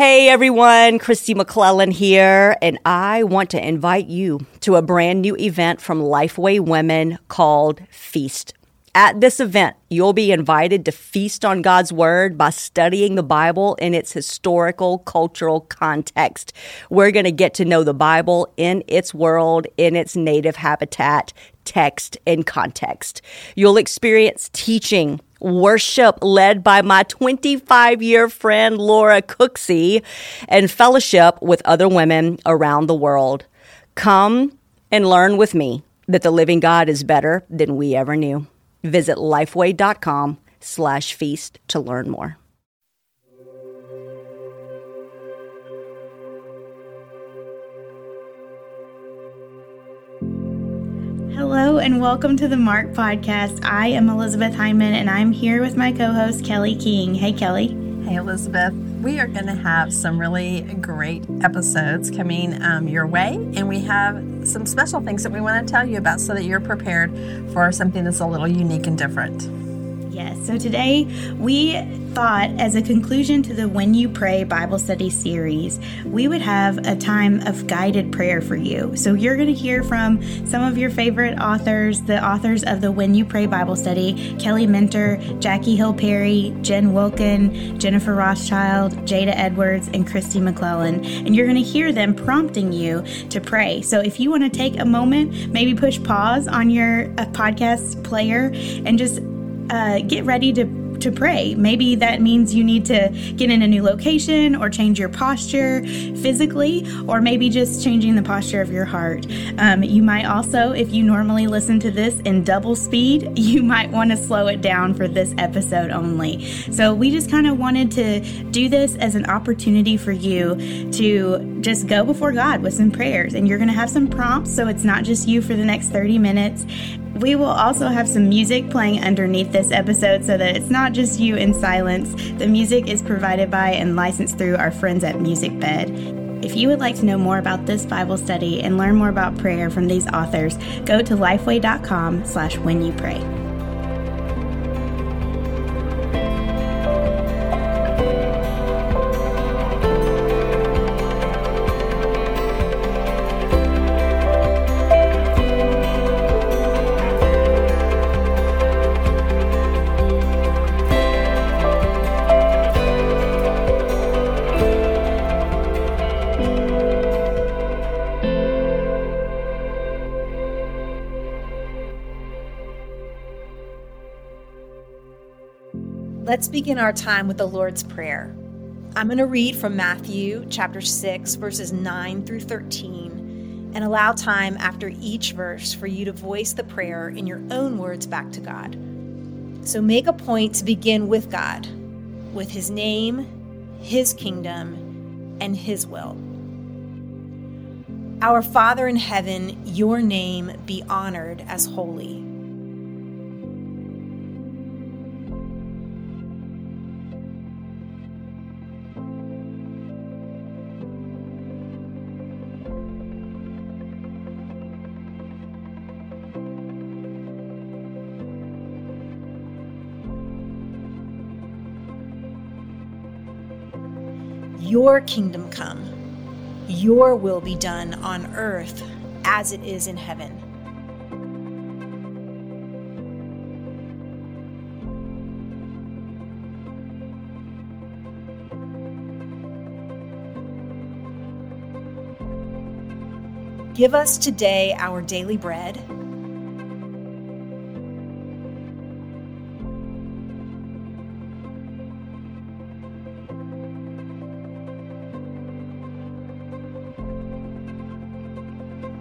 Hey everyone, Kristi McLelland here, and I want to invite you to a brand new event from Lifeway Women called Feast. At this event, you'll be invited to feast on God's Word by studying the Bible in its historical, cultural context. We're going to get to know the Bible in its world, in its native habitat, text, and context. You'll experience teaching, worship led by my 25 year friend Laura Cooksey, and fellowship with other women around the world. Come and learn with me that the living God is better than we ever knew. Visit lifeway.com slash feast to learn more. Hello and welcome to the Marked Podcast. I am Elizabeth Hyndman and I'm here with my co host Kelly King. Hey, Kelly. Hey, Elizabeth. We are going to have some really great episodes coming um, your way, and we have some special things that we want to tell you about so that you're prepared for something that's a little unique and different. Yes, so today we thought, as a conclusion to the When You Pray Bible Study series, we would have a time of guided prayer for you. So you're going to hear from some of your favorite authors, the authors of the When You Pray Bible Study Kelly Minter, Jackie Hill Perry, Jen Wilkin, Jennifer Rothschild, Jada Edwards, and Kristi McLelland. And you're going to hear them prompting you to pray. So if you want to take a moment, maybe push pause on your uh, podcast player and just uh, get ready to to pray. Maybe that means you need to get in a new location or change your posture physically, or maybe just changing the posture of your heart. Um, you might also, if you normally listen to this in double speed, you might want to slow it down for this episode only. So we just kind of wanted to do this as an opportunity for you to just go before God with some prayers. And you're going to have some prompts, so it's not just you for the next 30 minutes. We will also have some music playing underneath this episode so that it's not just you in silence. The music is provided by and licensed through our friends at Musicbed. If you would like to know more about this Bible study and learn more about prayer from these authors, go to lifeway.com slash when you pray. Let's begin our time with the Lord's Prayer. I'm going to read from Matthew chapter 6, verses 9 through 13, and allow time after each verse for you to voice the prayer in your own words back to God. So make a point to begin with God, with His name, His kingdom, and His will. Our Father in heaven, your name be honored as holy. Your kingdom come, your will be done on earth as it is in heaven. Give us today our daily bread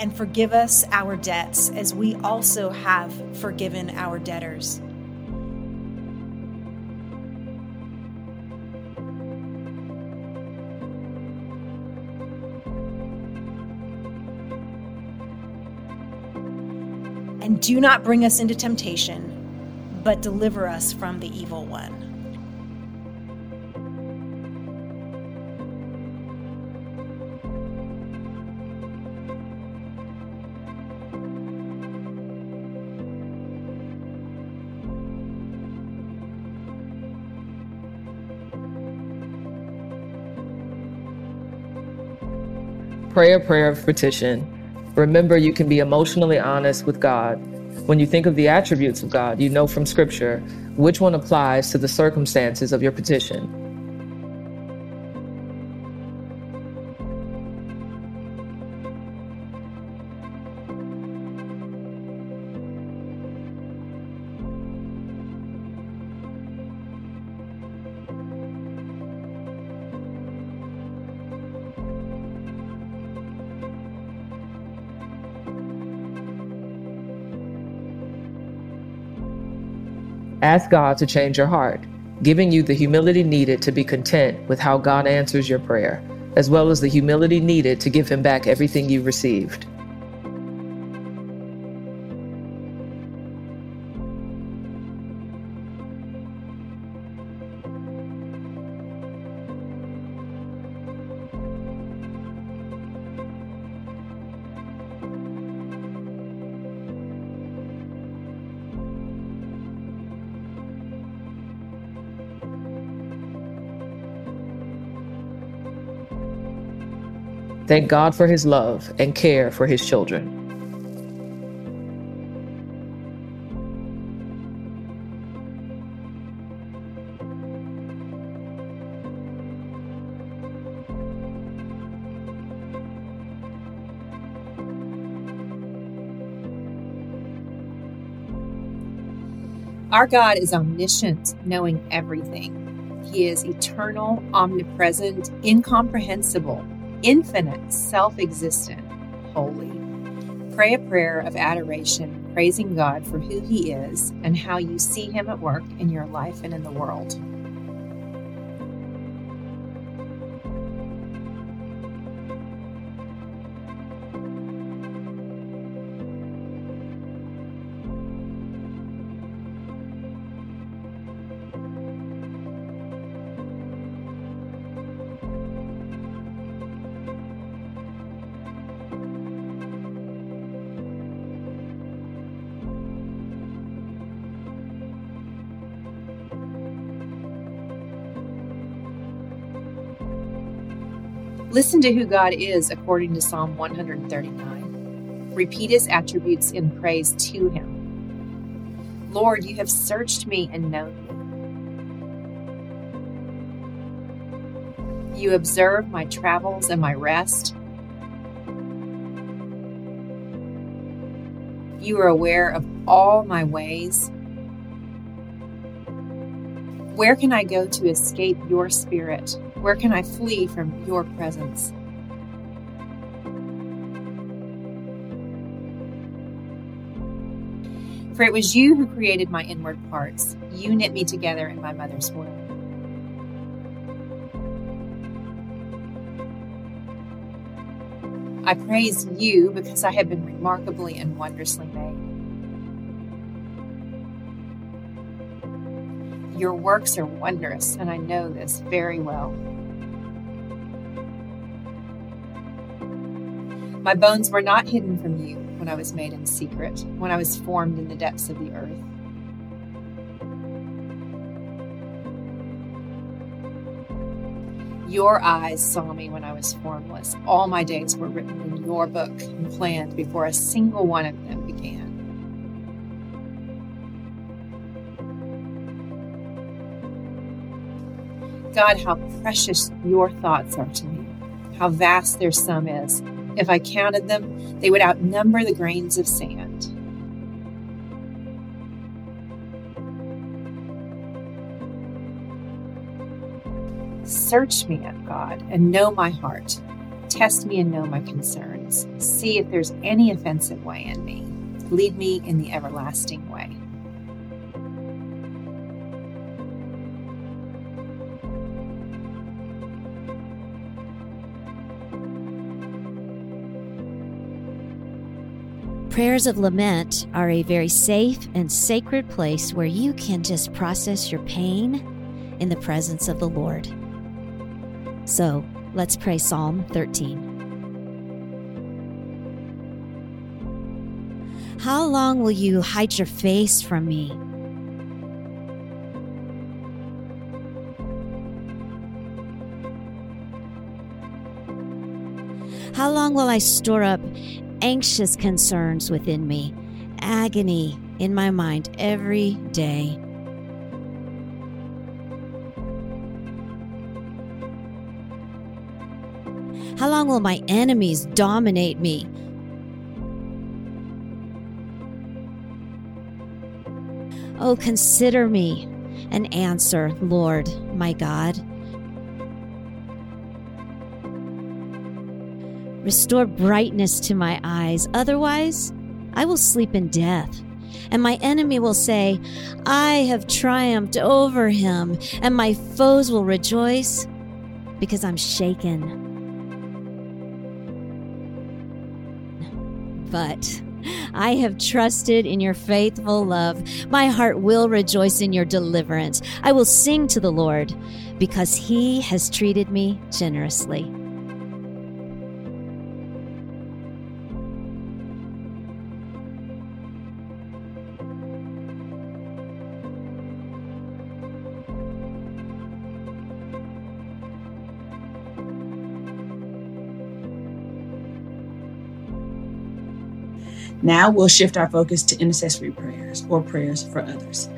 and forgive us our debts as we also have forgiven our debtors. And do not bring us into temptation, but deliver us from the evil one. Pray a prayer of petition. Remember, you can be emotionally honest with God. When you think of the attributes of God, you know from Scripture which one applies to the circumstances of your petition. Ask God to change your heart, giving you the humility needed to be content with how God answers your prayer, as well as the humility needed to give Him back everything you received. Thank God for his love and care for his children. Our God is omniscient, knowing everything. He is eternal, omnipresent, incomprehensible, infinite, self existent, holy. Pray a prayer of adoration, praising God for who He is and how you see Him at work in your life and in the world. Listen to who God is according to Psalm 139. Repeat his attributes in praise to him. Lord, you have searched me and known me. You observe my travels and my rest. You are aware of all my ways. Where can I go to escape your spirit? Where can I flee from your presence? For it was you who created my inward parts. You knit me together in my mother's womb. I praise you because I have been remarkably and wondrously made. Your works are wondrous, and I know this very well. My bones were not hidden from you when I was made in secret, when I was formed in the depths of the earth. Your eyes saw me when I was formless. All my days were written in your book and planned before a single one of them God, how precious your thoughts are to me, how vast their sum is. If I counted them, they would outnumber the grains of sand. Search me, O God, and know my heart. Test me and know my concerns. See if there's any offensive way in me. Lead me in the everlasting way. Prayers of lament are a very safe and sacred place where you can just process your pain in the presence of the Lord. So let's pray Psalm 13. How long will you hide your face from me? How long will I store up anxious concerns within me, agony in my mind every day? How long will my enemies dominate me? Oh, consider me and answer, Lord, my God. Restore brightness to my eyes, otherwise, I will sleep in death. And my enemy will say, I have triumphed over him, and my foes will rejoice because I'm shaken. But I have trusted in your faithful love. My heart will rejoice in your deliverance. I will sing to the Lord because he has treated me generously. Now we'll shift our focus to intercessory prayers or prayers for others.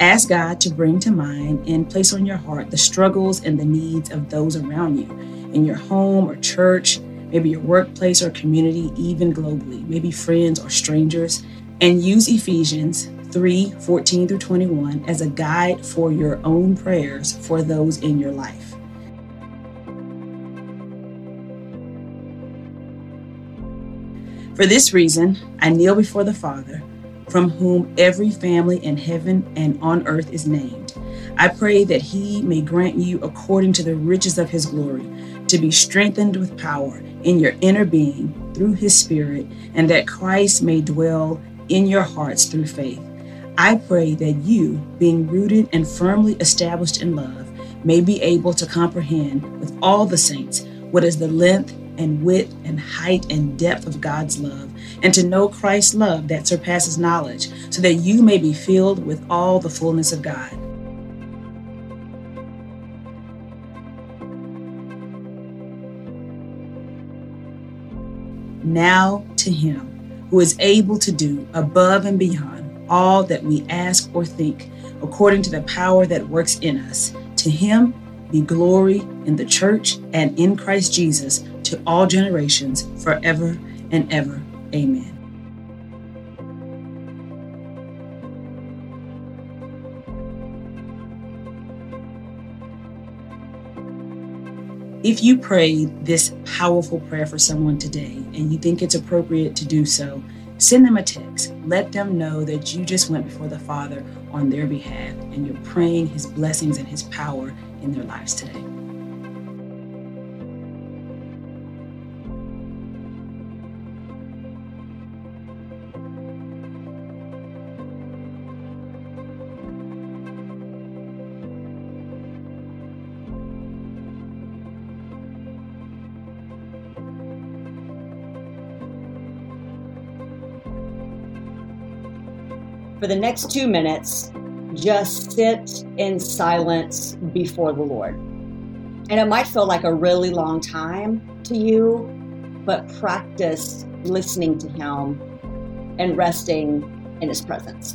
Ask God to bring to mind and place on your heart the struggles and the needs of those around you in your home or church, maybe your workplace or community, even globally, maybe friends or strangers, and use Ephesians 3 14 through 21 as a guide for your own prayers for those in your life. For this reason, I kneel before the Father, from whom every family in heaven and on earth is named. I pray that he may grant you, according to the riches of his glory, to be strengthened with power in your inner being through his Spirit, and that Christ may dwell in your hearts through faith. I pray that you, being rooted and firmly established in love, may be able to comprehend with all the saints what is the length and width and height and depth of God's love, and to know Christ's love that surpasses knowledge, so that you may be filled with all the fullness of God. Now to Him who is able to do above and beyond all that we ask or think, according to the power that works in us. To Him be glory in the church and in Christ Jesus to all generations, forever and ever. Amen. If you prayed this powerful prayer for someone today and you think it's appropriate to do so, send them a text. Let them know that you just went before the Father on their behalf and you're praying His blessings and His power in their lives today. For the next two minutes, just sit in silence before the Lord. And it might feel like a really long time to you, but practice listening to Him and resting in His presence.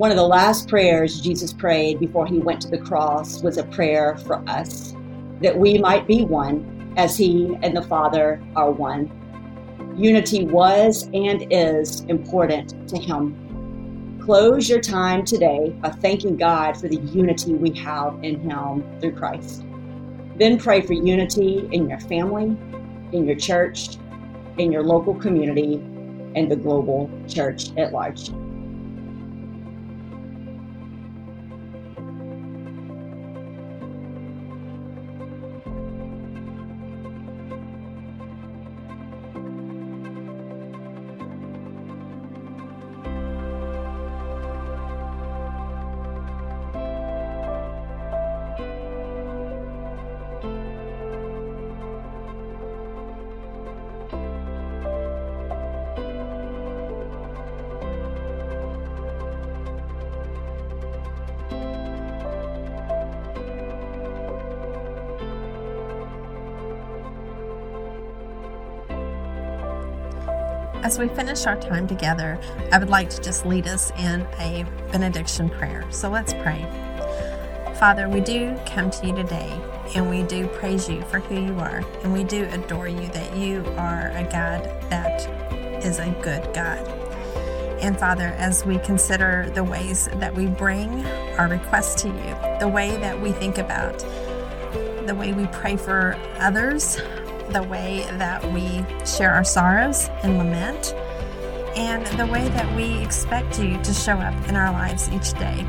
One of the last prayers Jesus prayed before he went to the cross was a prayer for us that we might be one as he and the Father are one. Unity was and is important to him. Close your time today by thanking God for the unity we have in him through Christ. Then pray for unity in your family, in your church, in your local community, and the global church at large. As we finish our time together, I would like to just lead us in a benediction prayer. So let's pray. Father, we do come to you today and we do praise you for who you are, and we do adore you that you are a God that is a good God. And Father, as we consider the ways that we bring our requests to you, the way that we think about, the way we pray for others, the way that we share our sorrows and lament, and the way that we expect you to show up in our lives each day.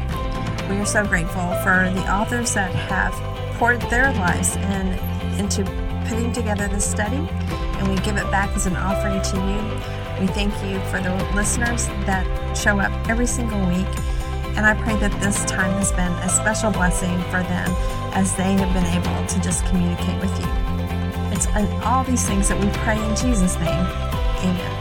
We are so grateful for the authors that have poured their lives in, into putting together this study, and we give it back as an offering to you. We thank you for the listeners that show up every single week, and I pray that this time has been a special blessing for them as they have been able to just communicate with you. And all these things that we pray in Jesus' name. Amen.